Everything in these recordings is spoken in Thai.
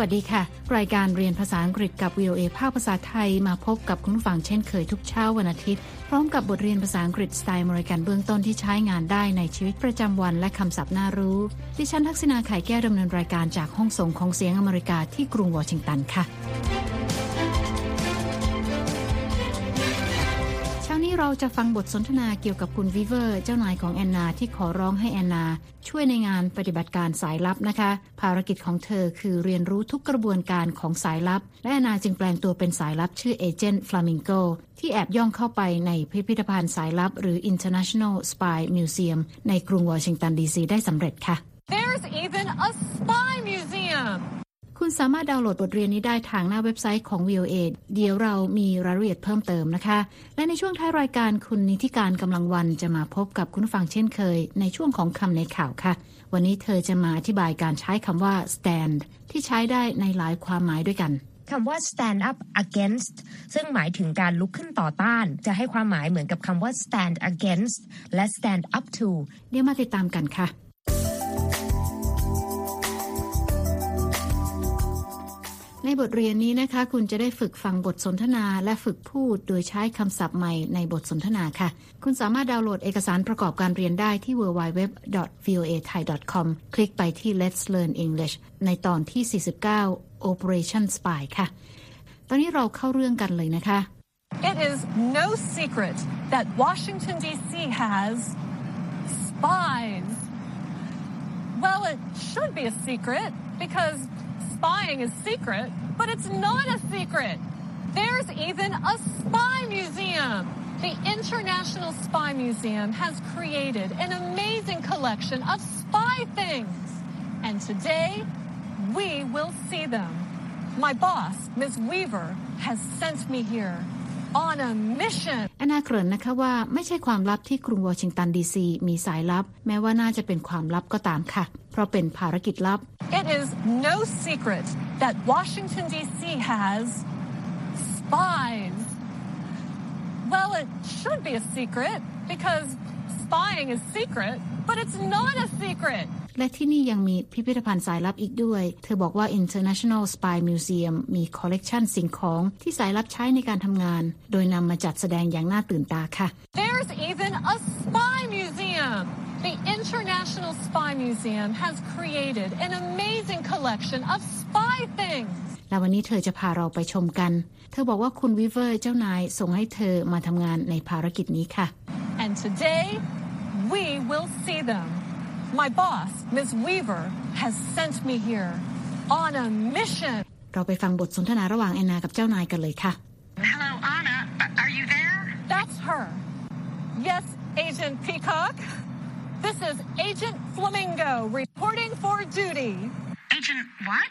วัสดีค่ะ รายการเรียนภาษาอังกฤษกับ VOA ภาคภาษาไทยมาพบกับคุณผู้ฟังเช่นเคยทุกเช้าวันอาทิตย์ พร้อมกับบทเรียนภาษาอังกฤษสไตล์มริกันเบื้องต้นที่ใช้งานได้ในชีวิตประจำวันและคำศัพท์น่ารู้ ดิฉันทักษณาไข่แก้วดำเนินรายการจากห้องส่งของเสียงอเมริกาที่กรุงวอชิงตันค่ะ เราจะฟังบทสนทนาเกี่ยวกับคุณวิเวอร์ เจ้านายของแอนนาที่ขอร้องให้แอนนา ช่วยในงานปฏิบัติการสายลับนะคะ ภารกิจของเธอคือเรียนรู้ทุกกระบวนการของสายลับ และแอนนาจึงแปลงตัวเป็นสายลับชื่อ Agent Flamingo ที่แอบย่องเข้าไปในพิพิธภัณฑ์สายลับ หรือ International Spy Museum ในกรุงวอชิงตันดีซีได้สำเร็จค่ะ There's even a spy museum คุณสามารถดาวน์โหลดบทเรียนนี้ได้ทางหน้าเว็บไซต์ของ VOA เดี๋ยวเรามีรายละเอียดเพิ่มเติมนะคะ และในช่วงท้ายรายการคุณนิธิกาญจน์ กำลังวรรณจะมาพบกับคุณฟังเช่นเคย ในช่วงของคำในข่าวค่ะ วันนี้เธอจะมาอธิบายการใช้คำว่า stand ที่ใช้ได้ในหลายความหมายด้วยกันคำว่า stand up against ซึ่งหมายถึงการลุกขึ้นต่อต้าน จะให้ความหมายเหมือนกับคำว่า stand against และ stand up to เดี๋ยวมาติดตามกันค่ะ บทเรียนนี้นะคะ คุณจะได้ฝึกฟังบทสนทนา และฝึกพูดโดยใช้คำศัพท์ใหม่ในบทสนทนาค่ะ คุณสามารถดาวน์โหลดเอกสารประกอบการเรียนได้ที่ www.voathai.com คลิกไปที่ Let's Learn English ในตอนที่ 49 Operation Spy ค่ะ ตอนนี้เราเข้าเรื่องกันเลยนะคะ It is no secret that Washington D.C. has spies. Well, it should be a secret because spying is secret, but it's not a secret. There's even a spy museum. The International Spy Museum has created an amazing collection of spy things. And today, we will see them. My boss, Ms. Weaver, has sent me here on a mission แอนนาเกริ่นนะคะว่าไม่ใช่ความลับที่กรุงวอชิงตันดีซีมีสายลับ แม้ว่าน่าจะเป็นความลับก็ตามค่ะ เพราะเป็นภารกิจลับ It is no secret that Washington D.C. has spies. Well, it should be a secret because spying is secret, but it's not a secret. และที่นี่ยังมีพิพิธภัณฑ์สายลับอีกด้วย เธอบอกว่า International Spy Museum มีคอลเลกชันสิ่งของที่สายลับใช้ในการทำงาน โดยนำมาจัดแสดงอย่างน่าตื่นตาค่ะ There's even a spy museum The International Spy Museum has created an amazing collection of spy things และวันนี้เธอจะพาเราไปชมกัน เธอบอกว่าคุณวิเวอร์เจ้านายส่งให้เธอมาทำงานในภารกิจนี้ค่ะ And today we will see them My boss, Ms. Weaver, has sent me here on a mission. เราไปฟังบทสนทนาระหว่างแอนนากับเจ้านายกันเลยค่ะ Hello, Anna. Are you there? That's her. Yes, Agent Peacock. This is Agent Flamingo reporting for duty. Agent what?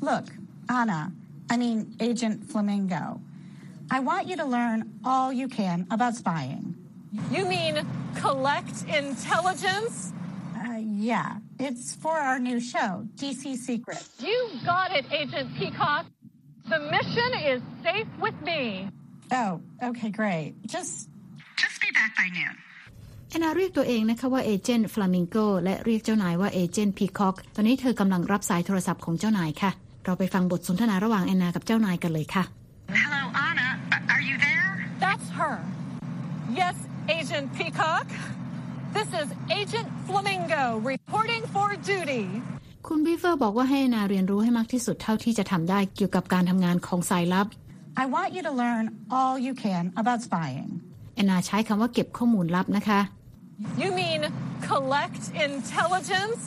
Look, Anna, I mean Agent Flamingo. I want you to learn all you can about spying. You mean collect intelligence? Uh, yeah, it's for our new show, DC Secret. You got it, Agent Peacock. The mission is safe with me. Oh, okay, great. Just just be back by noon. แอนนาเรียกตัวเองนะคะว่าเอเจนต์ฟลามิงโกและเรียกเจ้านายว่าเอเจนต์พีคอกตอนนี้เธอกำลังรับสายโทรศัพท์ของเจ้านายค่ะ เราไปฟังบทสนทนาระหว่างแอนนากับเจ้านายกันเลยค่ะ Hello Anna are you there That's her Yes Agent Peacock This is Agent Flamingo reporting for duty. คุณบีเฟอร์บอกว่าให้นาเรียนรู้ให้มากที่สุดเท่าที่จะทำได้เกี่ยวกับการทำงานของสายลับ I want you to learn all you can about spying. แอนนาใช้คำว่าเก็บข้อมูลลับนะคะ You mean collect intelligence?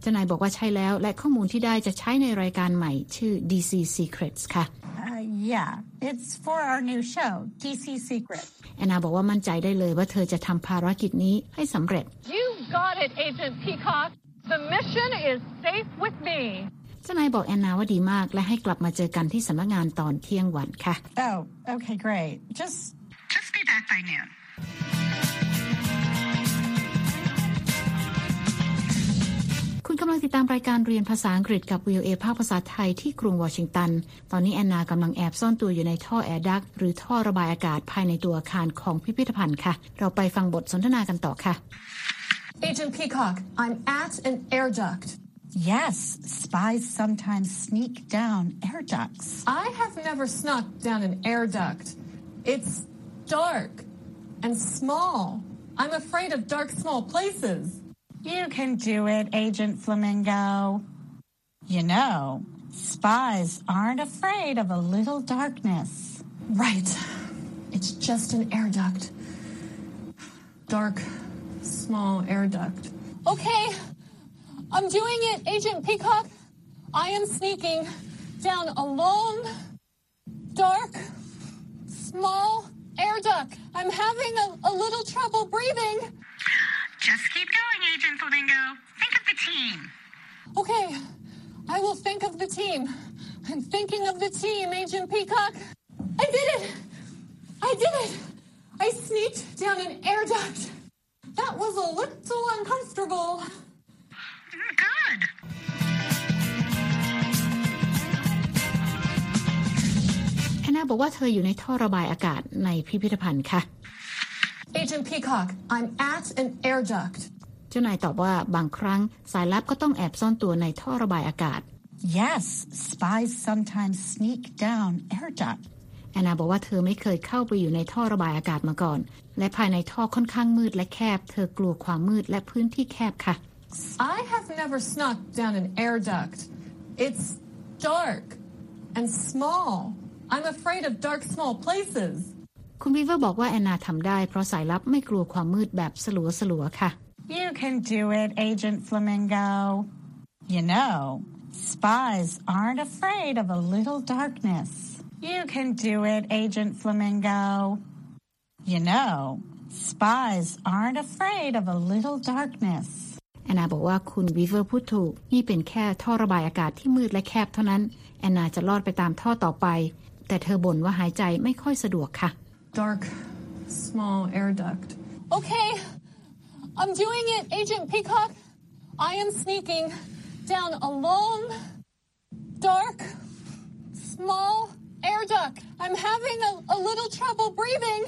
เจ้านายบอกว่าใช่แล้วและข้อมูลที่ได้จะใช้ในรายการใหม่ชื่อ DC Secrets ค่ะ Yeah, it's for our new show, DC Secret. แอนนาบอกว่ามั่นใจได้เลยว่าเธอจะทำภารกิจนี้ให้สำเร็จ You got it, Agent Peacock. The mission is safe with me. เจ้านายบอกแอนนาว่าดีมากและให้กลับมาเจอกันที่สำนักงานตอนเที่ยงวันค่ะ Oh, okay, great. Just just be back by noon. คุณกำลังติดตามรายการเรียนภาษาอังกฤษกับ VOA ภาคภาษาไทยที่กรุงวอชิงตัน ตอนนี้แอนนากำลังแอบซ่อนตัวอยู่ในท่อแอร์ดักหรือท่อระบายอากาศภายในตัวอาคารของพิพิธภัณฑ์ค่ะ เราไปฟังบทสนทนากันต่อค่ะ Agent Peacock I'm at an air duct Yes, spies sometimes sneak down air ducts. I have never snuck down an air duct. It's dark and small. I'm afraid of dark, small places. You can do it, Agent Flamingo. You know, spies aren't afraid of a little darkness. Right. It's just an air duct. Dark, small air duct. Okay, I'm doing it, Agent Peacock. I am sneaking down a long, dark, small air duct. I'm having a, a little trouble breathing. Just keep going, Agent Flamingo. Think of the team. Okay, I will think of the team. I'm thinking of the team, Agent Peacock. I did it! I did it! I sneaked down an air duct. That was a little uncomfortable. Good. แอนนาบอกว่าเธออยู่ในท่อระบายอากาศในพิพิธภัณฑ์ค่ะ Agent Peacock, I'm at an air duct. เจ้านายตอบว่าบางครั้งสายลับก็ต้องแอบซ่อนตัวในท่อระบายอากาศ Yes, spies sometimes sneak down air duct. แอนนาบอกว่าเธอไม่เคยเข้าไปอยู่ในท่อระบายอากาศมาก่อน และภายในท่อค่อนข้างมืดและแคบ เธอกลัวความมืดและพื้นที่แคบค่ะ I have never snuck down an air duct. It's dark and small. I'm afraid of dark, small places. คุณวีเวอร์บอกว่าแอนนาทำได้ เพราะสายลับไม่กลัวความมืดแบบสลัวสลัวๆค่ะ You can do it, Agent Flamingo. You know, spies aren't afraid of a little darkness. You can do it, Agent Flamingo. You know, spies aren't afraid of a little darkness. แอนนาบอกว่าคุณวีเวอร์พูดถูก นี่เป็นแค่ท่อระบายอากาศที่มืดและแคบเท่านั้น แอนนาจะลอดไปตามท่อต่อไป แต่เธอบ่นว่าหายใจไม่ค่อยสะดวกค่ะ Dark, small air duct. Okay, I'm doing it, Agent Peacock. I am sneaking down a long, dark, small air duct. I'm having a, a little trouble breathing.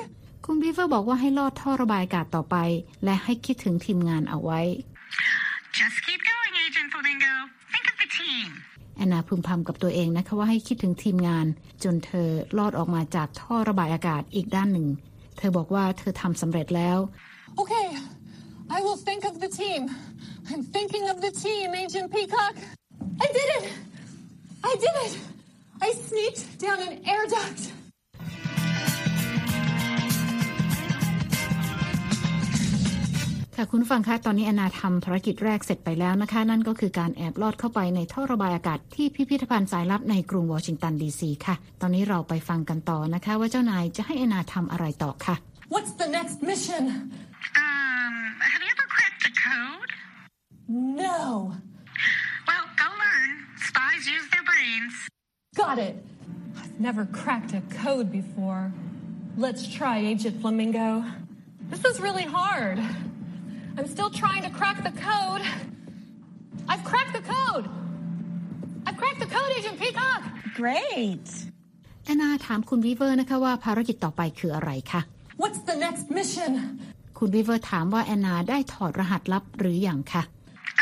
คุณวีเวอร์บอกว่าให้ลอดท่อระบายอากาศต่อไป และให้คิดถึงทีมงานเอาไว้ Just keep going, Agent Flamingo. Think of the team. แอนนาพึมพำกับตัวเองนะคะว่าให้คิดถึงทีมงาน จนเธอลอดออกมาจากท่อระบายอากาศอีกด้านหนึ่ง เธอบอกว่าเธอทำสำเร็จแล้ว Okay, I will think of the team. I'm thinking of the team, Agent Peacock. I did it! I did it! I sneaked down an air duct. ค่ะคุณผู้ฟังคะตอนนี้แอนนาทำภารกิจแรกเสร็จไปแล้วนะคะ นั่นก็คือการแอบลอดเข้าไปในท่อระบายอากาศที่พิพิธภัณฑ์สายลับในกรุงวอชิงตันดีซีค่ะ ตอนนี้เราไปฟังกันต่อนะคะ ว่าเจ้านายจะให้แอนนาทำอะไรต่อค่ะ What's the next mission? Um, have you ever cracked a code? No. Well, go learn. Spies use their brains. Got it. I've never cracked a code before. Let's try, Agent Flamingo. This is really hard. I'm still trying to crack the code. I've cracked the code. I've cracked the code, Agent Peacock. Great. แอนนาถามคุณวีเวอร์นะคะว่าภารกิจต่อไปคืออะไรคะ What's the next mission? คุณวีเวอร์ถามว่าแอนนาได้ถอดรหัสลับหรืออยังคะ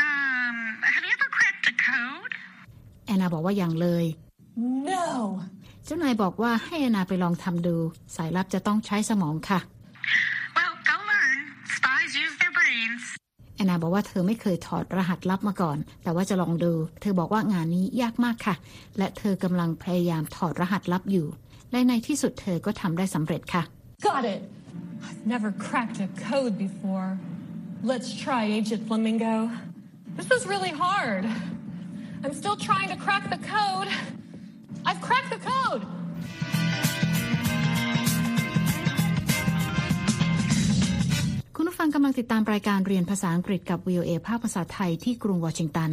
Um, have you ever cracked a code? แอนนาบอกว่ายังเลย No. เจ้านายบอกว่าให้แอนนาไปลองทำดู สายลับจะต้องใช้สมองค่ะ Well, go learn. Spies use their brains. แอนนาบอกว่าเธอไม่เคยถอดรหัสลับมาก่อน แต่ว่าจะลองดู เธอบอกว่างานนี้ยากมากค่ะ และเธอกำลังพยายามถอดรหัสลับอยู่ และในที่สุดเธอก็ทำได้สำเร็จค่ะ Got it. I've never cracked a code before. Let's try, Agent Flamingo. This is really hard. I'm still trying to crack the code. I've cracked the code. งกำลังติดตามรายการเรียนภาษาอังกฤษกับ VOA ภาคภาษาไทยที่กรุงวอชิงตัน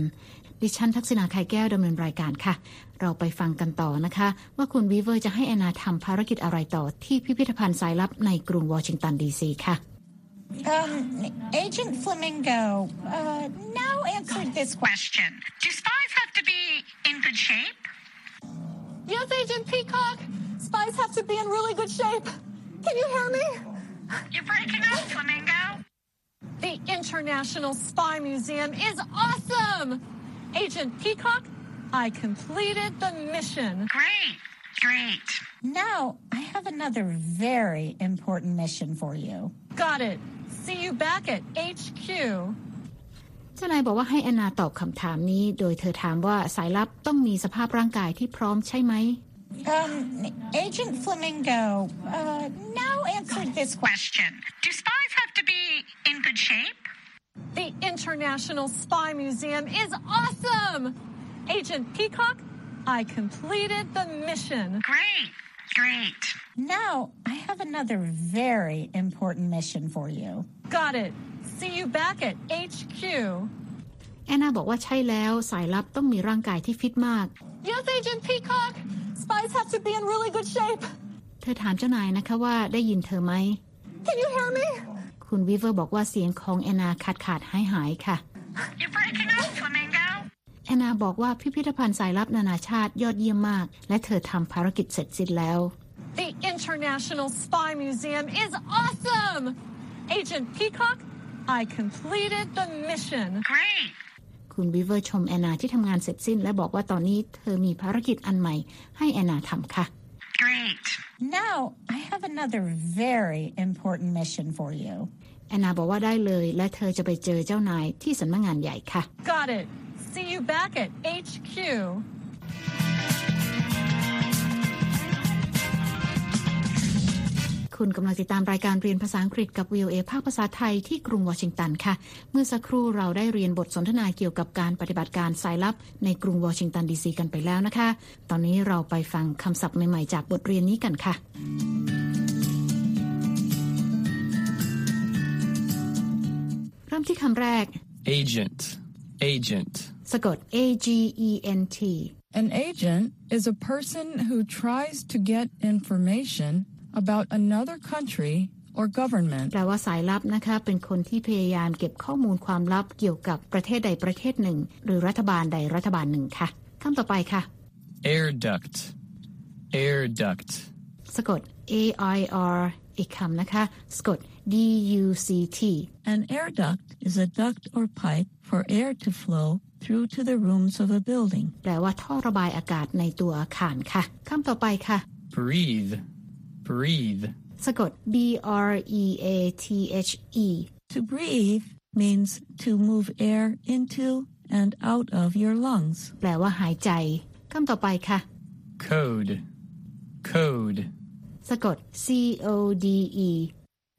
ดิฉันทักษิณา ข่ายแก้วดำเนินรายการค่ะ เราไปฟังกันต่อนะคะ ว่าคุณวีเวอร์จะให้แอนนาทำภารกิจอะไรต่อที่พิพิธภัณฑ์สายลับในกรุงวอชิงตันดีซีค่ะ Um, Agent Flamingo, uh, now answer this Question. Do spies have to be in good shape? Yes, Agent Peacock. Spies have to be in really good shape. Can you hear me? You're breaking up, Flamingo. The International Spy Museum is awesome. Agent Peacock, I completed the mission. Great, great. Now, I have another very important mission for you. Got it. See you back at HQ. เจ้านายบอกว่าให้แอนนาตอบคำถามนี้ โดยเธอถามว่าสายลับต้องมีสภาพร่างกายที่พร้อมใช่ไหม Um, Agent Flamingo, uh, now answer this question. Question Do spies have to be in good shape? The International Spy Museum is awesome! Agent Peacock, I completed the mission. Great, great. Now, I have another very important mission for you. Got it. See you back at HQ. แอนนาบอกว่าใช่แล้วสายลับต้องมีร่างกายที่ฟิตมาก Yes, Agent Peacock. Spies have to be in really good shape. เธอถามเจ้านายนะคะว่าได้ยินเธอไหม Can you hear me? คุณวิเวอร์บอกว่าเสียงของแอนนาขาดขาดหายหายค่ะ You're breaking up, Flamingo. แอนนาบอกว่าพิพิธภัณฑ์สายลับนานาชาติยอดเยี่ยมมาก และเธอทำภารกิจเสร็จสิ้นแล้ว The International Spy Museum is awesome! Agent Peacock, I completed the mission. Great. คุณวิเวอร์ชมแอนนาที่ทำงานเสร็จสิ้น และบอกว่าตอนนี้เธอมีภารกิจอันใหม่ให้แอนนาทำค่ะ Great. Now, I have another very important mission for you. แอนนาบอกว่าได้เลย และเธอจะไปเจอเจ้านายที่สำนักงานใหญ่ค่ะ Got it. See you back at HQ. คุณกำลังติดตามรายการเรียนภาษาอังกฤษกับ VOA ภาคภาษาไทยที่กรุงวอชิงตันค่ะ เมื่อสักครู่เราได้เรียนบทสนทนาเกี่ยวกับการปฏิบัติการสายลับในกรุงวอชิงตันดีซีกันไปแล้วนะคะ ตอนนี้เราไปฟังคำศัพท์ใหม่ ๆ จากบทเรียนนี้กันค่ะ ที่คำแรก Agent. Agent. สะกด A G E N T An agent is a person who tries to get information about another country or government. แปลว่าสายลับนะคะเป็นคนที่พยายามเก็บข้อมูลความลับเกี่ยวกับประเทศใดประเทศหนึ่ง หรือรัฐบาลใดรัฐบาลหนึ่งค่ะคำต่อไปค่ะ Air duct. Air duct. สะกด A I R อีกคำนะคะ สะกด D U C T An air duct is a duct or pipe for air to flow through to the rooms of a building. แปลว่าท่อระบายอากาศในตัวอาคารค่ะคำต่อไปค่ะ Breathe. Breathe. สะกด B R E A T H E To breathe means to move air into and out of your lungs. แปลว่าหายใจคำต่อไปค่ะ Code. Code. สะกด C O D E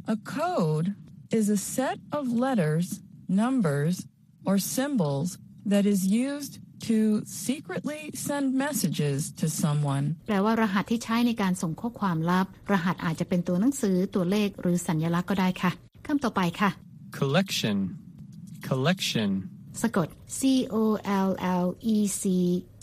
A code is a set of letters, numbers, or symbols that is used to secretly send messages to someone. แปลว่ารหัสที่ใช้ในการส่งข้อความลับ รหัสอาจจะเป็นตัวหนังสือตัวเลขหรือสัญลักษณ์ก็ได้ค่ะคำต่อไปค่ะ Collection. Collection. สะกด C O L L E C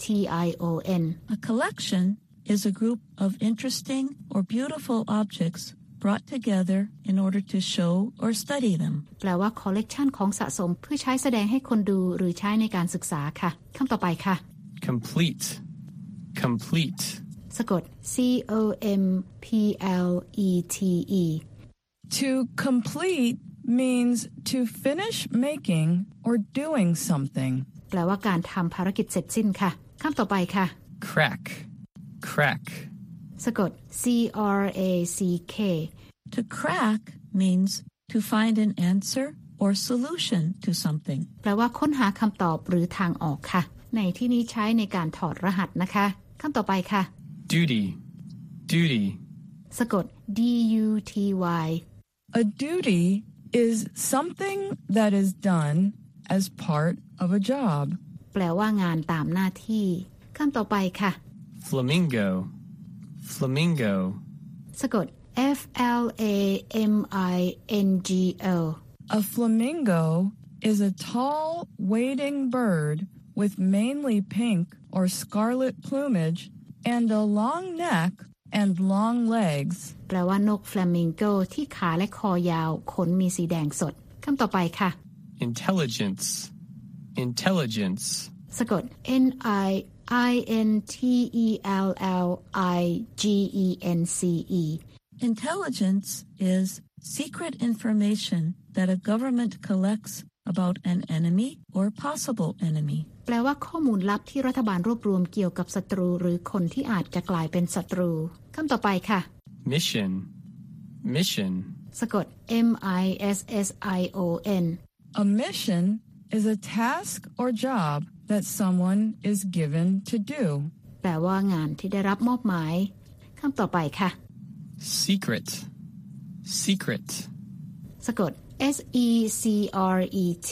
T I O N A collection is a group of interesting or beautiful objects brought together in order to show or study them. แปลว่า collection ของสะสมเพื่อใช้แสดงให้คนดูหรือใช้ในการศึกษาค่ะคำต่อไปค่ะ Complete. Complete. สะกด C O M P L E T E To complete means to finish making or doing something. แปลว่าการทำภารกิจเสร็จสิ้นค่ะคำต่อไปค่ะ Crack. Crack. สะกด C R A C K To crack means to find an answer or solution to something. แปลว่าค้นหาคำตอบหรือทางออกค่ะ ในที่นี้ใช้ในการถอดรหัสนะคะคำต่อไปค่ะ Duty. Duty. สะกด D U T Y A duty is something that is done as part of a job. แปลว่างานตามหน้าที่คำต่อไปค่ะ Flamingo. Flamingo. สะกด F L A M I N G O A flamingo is a tall, wading bird with mainly pink or scarlet plumage and a long neck and long legs. แปลว่านกฟลามิงโกที่ขาและคอยาว ขนมีสีแดงสดคำต่อไปค่ะ Intelligence. Intelligence. สะกด N I I N T E L L I G E N C E Intelligence is secret information that a government collects about an enemy or possible enemy. แปลว่าข้อมูลลับที่รัฐบาลรวบรวมเกี่ยวกับศัตรู หรือคนที่อาจจะกลายเป็นศัตรูคำต่อไปค่ะ mission, mission, สะกด M I S S I O N A mission is a task or job that someone is given to do. แปลว่างานที่ได้รับมอบหมายคำต่อไปค่ะ secret, secret, สะกด S E C R E T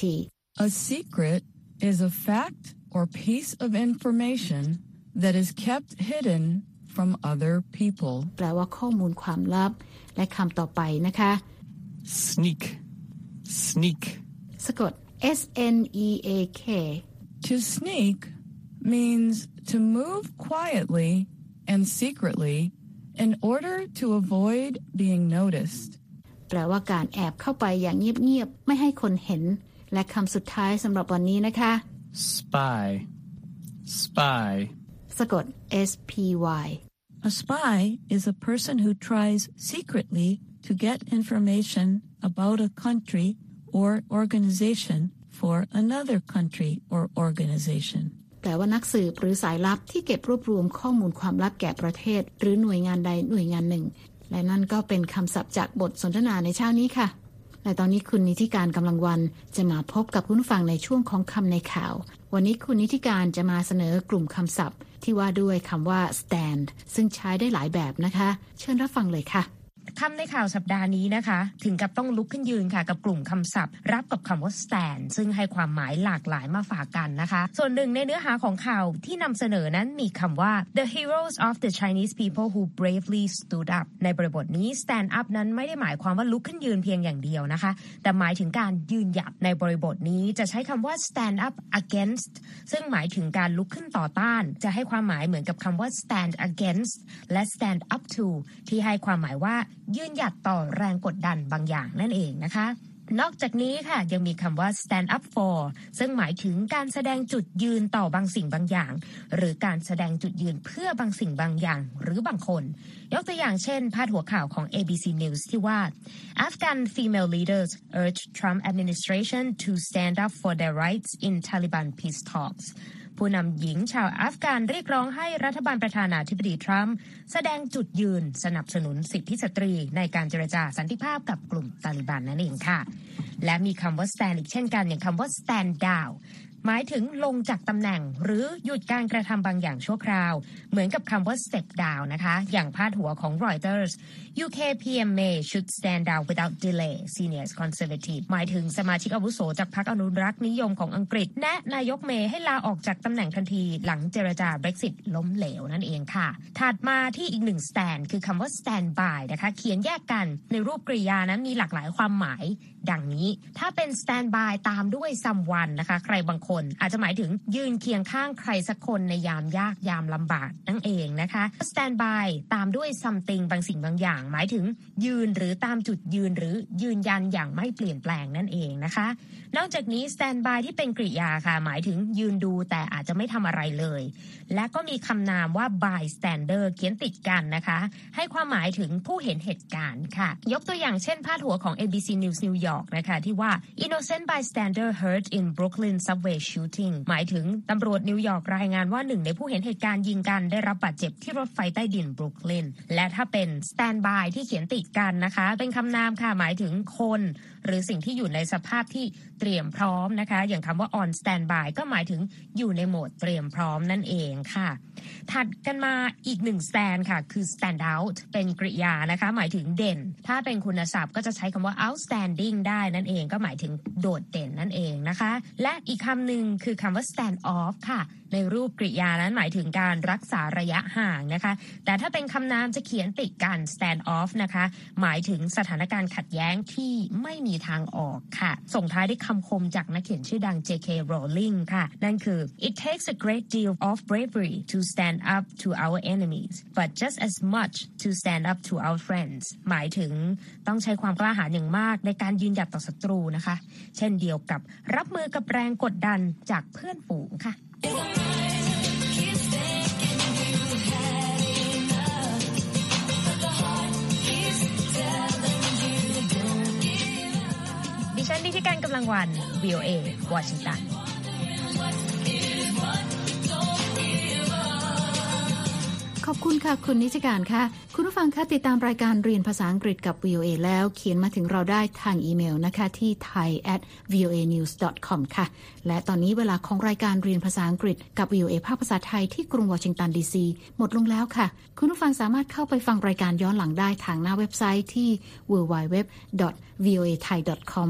A secret is a fact or piece of information that is kept hidden from other people. แปลว่าข้อมูลความลับ และคำต่อไปนะคะ sneak, sneak, สะกด S N E A K To sneak means to move quietly and secretly in order to avoid being noticed. แปลว่าการแอบเข้าไปอย่างเงียบๆ ไม่ให้คนเห็น และคำสุดท้ายสำหรับวันนี้นะคะ spy, spy, สะกด S P Y A spy is a person who tries secretly to get information about a country or organization for another country or organization. แปลว่านักสืบหรือสายลับที่เก็บรวบรวมข้อมูลความลับแก่ประเทศ หรือหน่วยงานใดหน่วยงานหนึ่ง และนั่นก็เป็นคำศัพท์จากบทสนทนาในเช้านี้ค่ะ และตอนนี้คุณนิติการกำลังวันจะมาพบกับคุณผู้ฟังในช่วงของคำในข่าว วันนี้คุณนิติการจะมาเสนอกลุ่มคำศัพท์ ที่ว่าด้วยคำว่า stand ซึ่งใช้ได้หลายแบบนะคะ เชิญรับฟังเลยค่ะ คำในข่าวสัปดาห์นี้นะคะ ถึงกับต้องลุกขึ้นยืนค่ะ กับกลุ่มคำศัพท์ รับกับคำว่า stand ซึ่งให้ความหมายหลากหลายมาฝากกันนะคะ ส่วนหนึ่งในเนื้อหาของข่าวที่นำเสนอนั้นมีคำว่า the heroes of the Chinese people who bravely stood up ในบริบทนี้ stand up นั้นไม่ได้หมายความว่าลุกขึ้นยืนเพียงอย่างเดียวนะคะ แต่หมายถึงการยืนหยัดในบริบทนี้จะใช้คำว่า stand up against ซึ่งหมายถึงการลุกขึ้นต่อต้าน จะให้ความหมายเหมือนกับคำว่า stand against และ stand up to ที่ให้ความหมายว่ายืนหยัดต่อแรงกดดันบางอย่างนั่นเองนะคะนอกจากนี้ค่ะยังมีคำว่า stand up for ซึ่งหมายถึงการแสดงจุดยืนต่อบางสิ่งบางอย่าง หรือการแสดงจุดยืนเพื่อบางสิ่งบางอย่าง หรือบางคน ยกตัวอย่างเช่น พาดหัวข่าวของ ABC News ที่ว่า Afghan female leaders urge Trump administration to stand up for their rights in Taliban peace talks ผู้นำหญิงชาวอัฟกานเรียกร้องให้รัฐบาลประธานาธิบดีทรัมป์แสดงจุดยืนสนับสนุนสิทธิสตรีในการเจรจาสันติภาพกับกลุ่มตาลิบันนั่นเองค่ะ และมีคำว่า stand อีกเช่นกันอย่างคำว่า stand down หมายถึงลงจากตำแหน่งหรือหยุดการกระทำบางอย่างชั่วคราว เหมือนกับคำว่า step down นะคะ อย่างพาดหัวของ Reuters UK PM May should stand down without delay senior conservative หมายถึงสมาชิกอาวุโสจากพรรคอนุรักษ์นิยมของอังกฤษ แนะนายกเมย์ให้ลาออกจากตำแหน่งทันทีหลังเจรจา Brexit ล้มเหลวนั่นเองค่ะ ถัดมาที่อีกหนึ่ง stand คือคำว่า stand by นะคะเขียนแยกกันในรูปกริยานั้นมีหลากหลายความหมาย ดังนี้ ถ้าเป็น stand by ตามด้วย someone นะคะ ใครบางคนอาจจะหมายถึงยืนเคียงข้างใครสักคนในยามยากยามลำบากนั่นเองนะคะ stand by ตามด้วย something บางสิ่งบางอย่างหมายถึงยืนหรือตามจุดยืนหรือยืนยันอย่างไม่เปลี่ยนแปลงนั่นเองนะคะ นอกจากนี้ stand by ที่เป็นกริยาค่ะ หมายถึงยืนดูแต่อาจจะไม่ทำอะไรเลย และก็มีคำนามว่า bystander เขียนติดกันนะคะ ให้ความหมายถึงผู้เห็นเหตุการณ์ค่ะ ยกตัวอย่างเช่นพาดหัวของ ABC News New York นะคะ ที่ว่า innocent bystander hurt in Brooklyn subway shooting หมายถึงตำรวจนิวยอร์กรายงานว่าหนึ่งในผู้เห็นเหตุการณ์ยิงกันได้รับบาดเจ็บที่รถไฟใต้ดินบรุกลินและถ้าเป็น stand by ที่เขียนติดกันนะคะ เป็นคำนามค่ะหมายถึงคน หรือสิ่งที่อยู่ในสภาพที่เตรียมพร้อมนะคะ อย่างคำว่า on standby ก็หมายถึงอยู่ในโหมดเตรียมพร้อมนั่นเองค่ะ ถัดกันมาอีกหนึ่ง stand ค่ะ คือ stand out เป็นกริยานะคะ หมายถึงเด่น ถ้าเป็นคุณศัพท์ก็จะใช้คำว่า outstanding ได้นั่นเอง ก็หมายถึงโดดเด่นนั่นเองนะคะ และอีกคำหนึ่งคือคำว่า stand off ค่ะ ในรูปกริยานั้นหมายถึงการรักษาระยะห่างนะคะ แต่ถ้าเป็นคำนามจะเขียนติดกัน stand off นะคะ หมายถึงสถานการณ์ขัดแย้งที่ไม่มีทางออกค่ะ ส่งท้ายด้วยคำคมจากนักเขียนชื่อดัง J.K. Rowling ค่ะ นั่นคือ it takes a great deal of bravery to stand up to our enemies but just as much to stand up to our friends หมายถึงต้องใช้ความกล้าหาญอย่างมากในการยืนหยัดต่อศัตรูนะคะ เช่นเดียวกับรับมือกับแรงกดดันจากเพื่อนฝูงค่ะ นนิติการกำลังวัน VOA วอชิงตันขอบคุณค่ะ คุณนิจการค่ะ คุณผู้ฟังคะติดตามรายการเรียนภาษาอังกฤษกับ VOA แล้วเขียนมาถึงเราได้ทางอีเมลนะคะ ที่ thai at voa news com ค่ะ และตอนนี้เวลาของรายการเรียนภาษาอังกฤษกับ VOA ภาคภาษาไทยที่กรุงวอชิงตันดีซีหมดลงแล้วค่ะ คุณผู้ฟังสามารถเข้าไปฟังรายการย้อนหลังได้ทางหน้าเว็บไซต์ที่ www voa thai com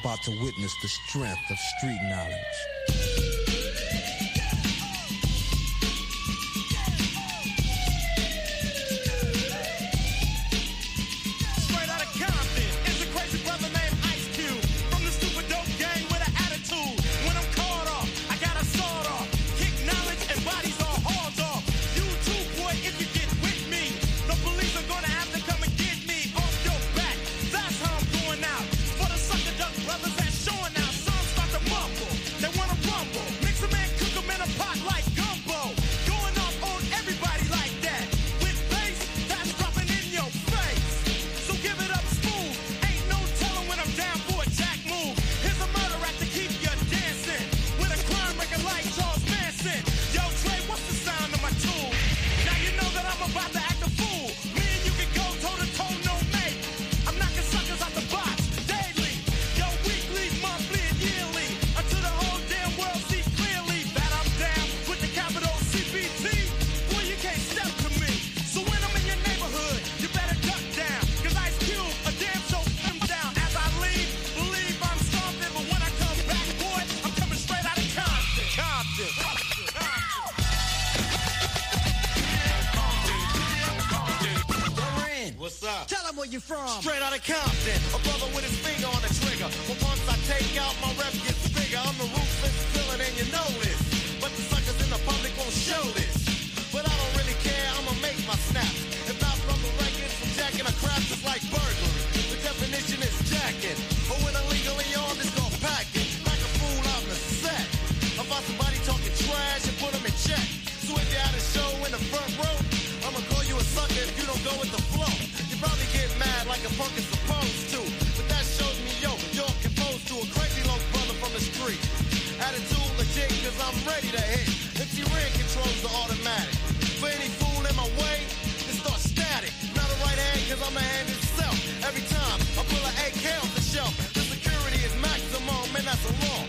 about to witness the strength of street knowledge. Where you're from. Straight out of Compton, a brother with his finger on the trigger. But once I take out, my rep gets bigger. I'm the ruthless villain, and you know this. But the suckers in the public won't show this. But I don't really care, I'ma make my snaps. If not from the records, from jacking a crap just like burglary. The definition is jacking. But when illegally on, it's called packing. Like a fool out in the set. About somebody talking trash and put them in check. So if you had a show in the front row, I'ma call you a sucker if you don't go with the flow. You probably punk is supposed to. But that shows me, yo, you're composed to a crazy little brother from the street. Attitude legit, cause I'm ready to hit. MC Ren controls the automatic. For any fool in my way, it starts static. Not a right hand, cause I'm a hand itself. Every time I pull an AK off the shelf, the security is maximum, and that's a law.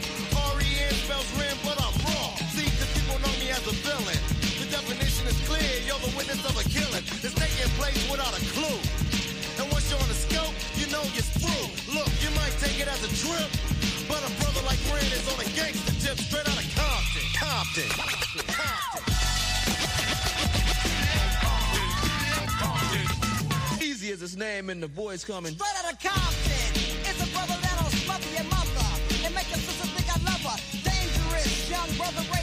R-E-N spells Ren, but I'm raw. See, cause people know me as a villain. The definition is clear, you're the witness of a killing. It's taking place without a clue. Trip, but a brother like is on a gangster tip straight out of Compton. Compton. Compton. Easy as his name and the boys coming. Straight out of Compton. It's a brother that'll smother your mother and make your sister think I love her. Dangerous young brother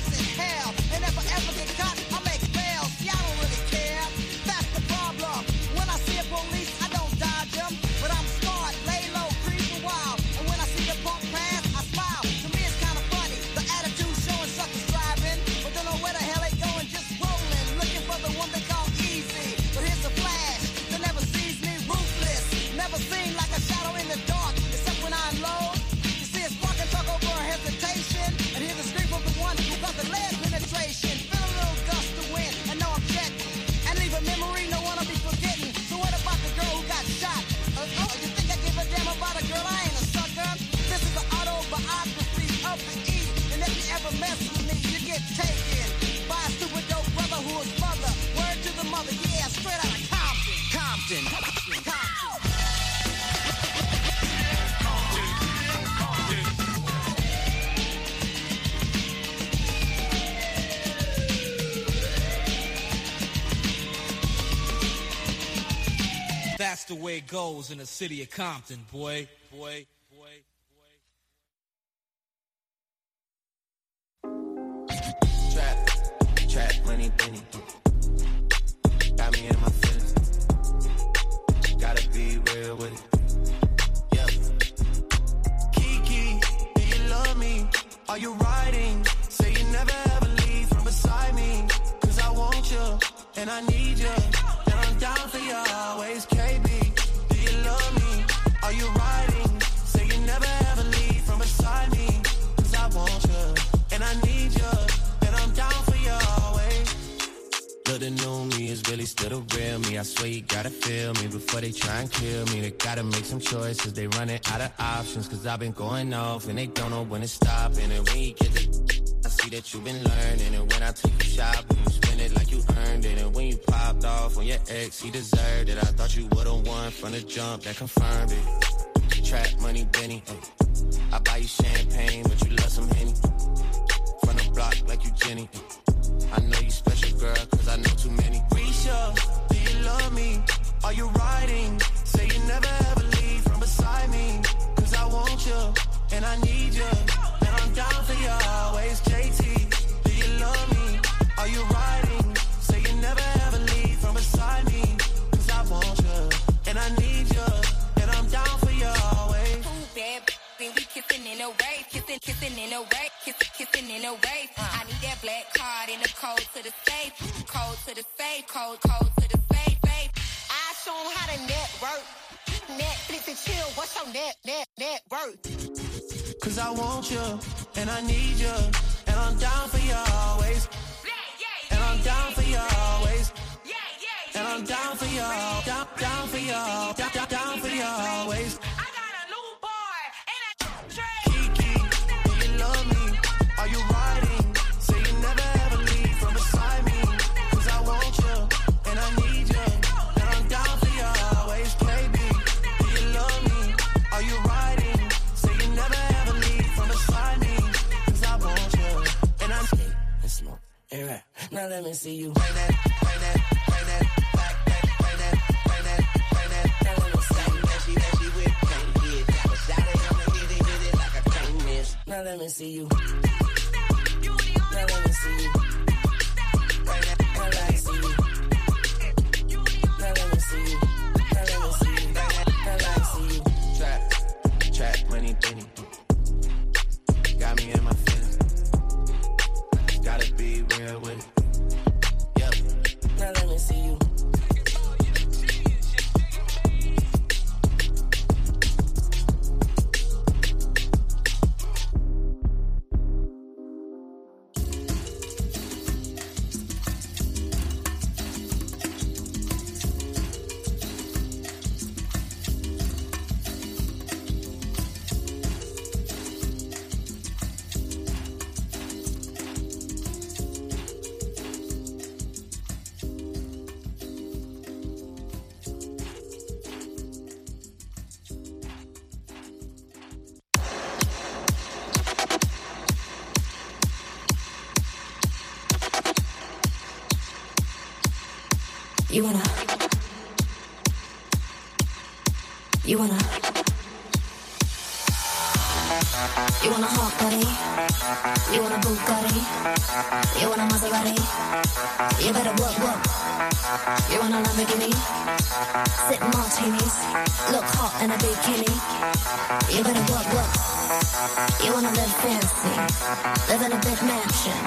goes in the city of Compton, boy, boy, boy. Trap, trap, money, penny. Got me in my feelings. Gotta be real with it. Yeah. Kiki, do you love me? Are you riding? Say you never ever leave from beside me. Cause I want you, and I need you. And I'm down for you always, still the real me. I swear you gotta feel me before they try and kill me. They gotta make some choices. They running out of options. Cause I've been going off and they don't know when to stop. And when you get the I see that you've been learning. And when I take you shopping, you spend it like you earned it. And when you popped off on your ex, he deserved it. I thought you would've won from the jump that confirmed it. Trap money, Benny. ay. I buy you champagne, but you love some Henny. From the block like you Jenny. Uh. I know you special, girl, You better work, work. You wanna Lamborghini. Sip martinis. Look hot in a bikini. You better work, work. You wanna live fancy. Live in a big mansion.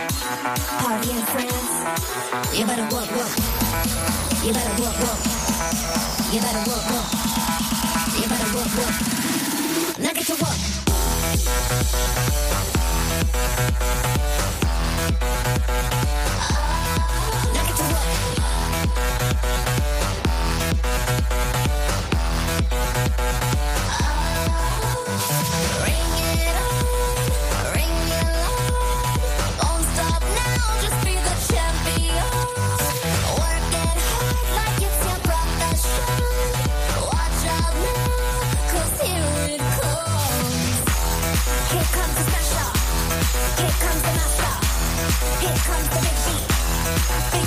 Party in France. You better work, work. You better work, work. You better work, work. You better work, work. Now get to work.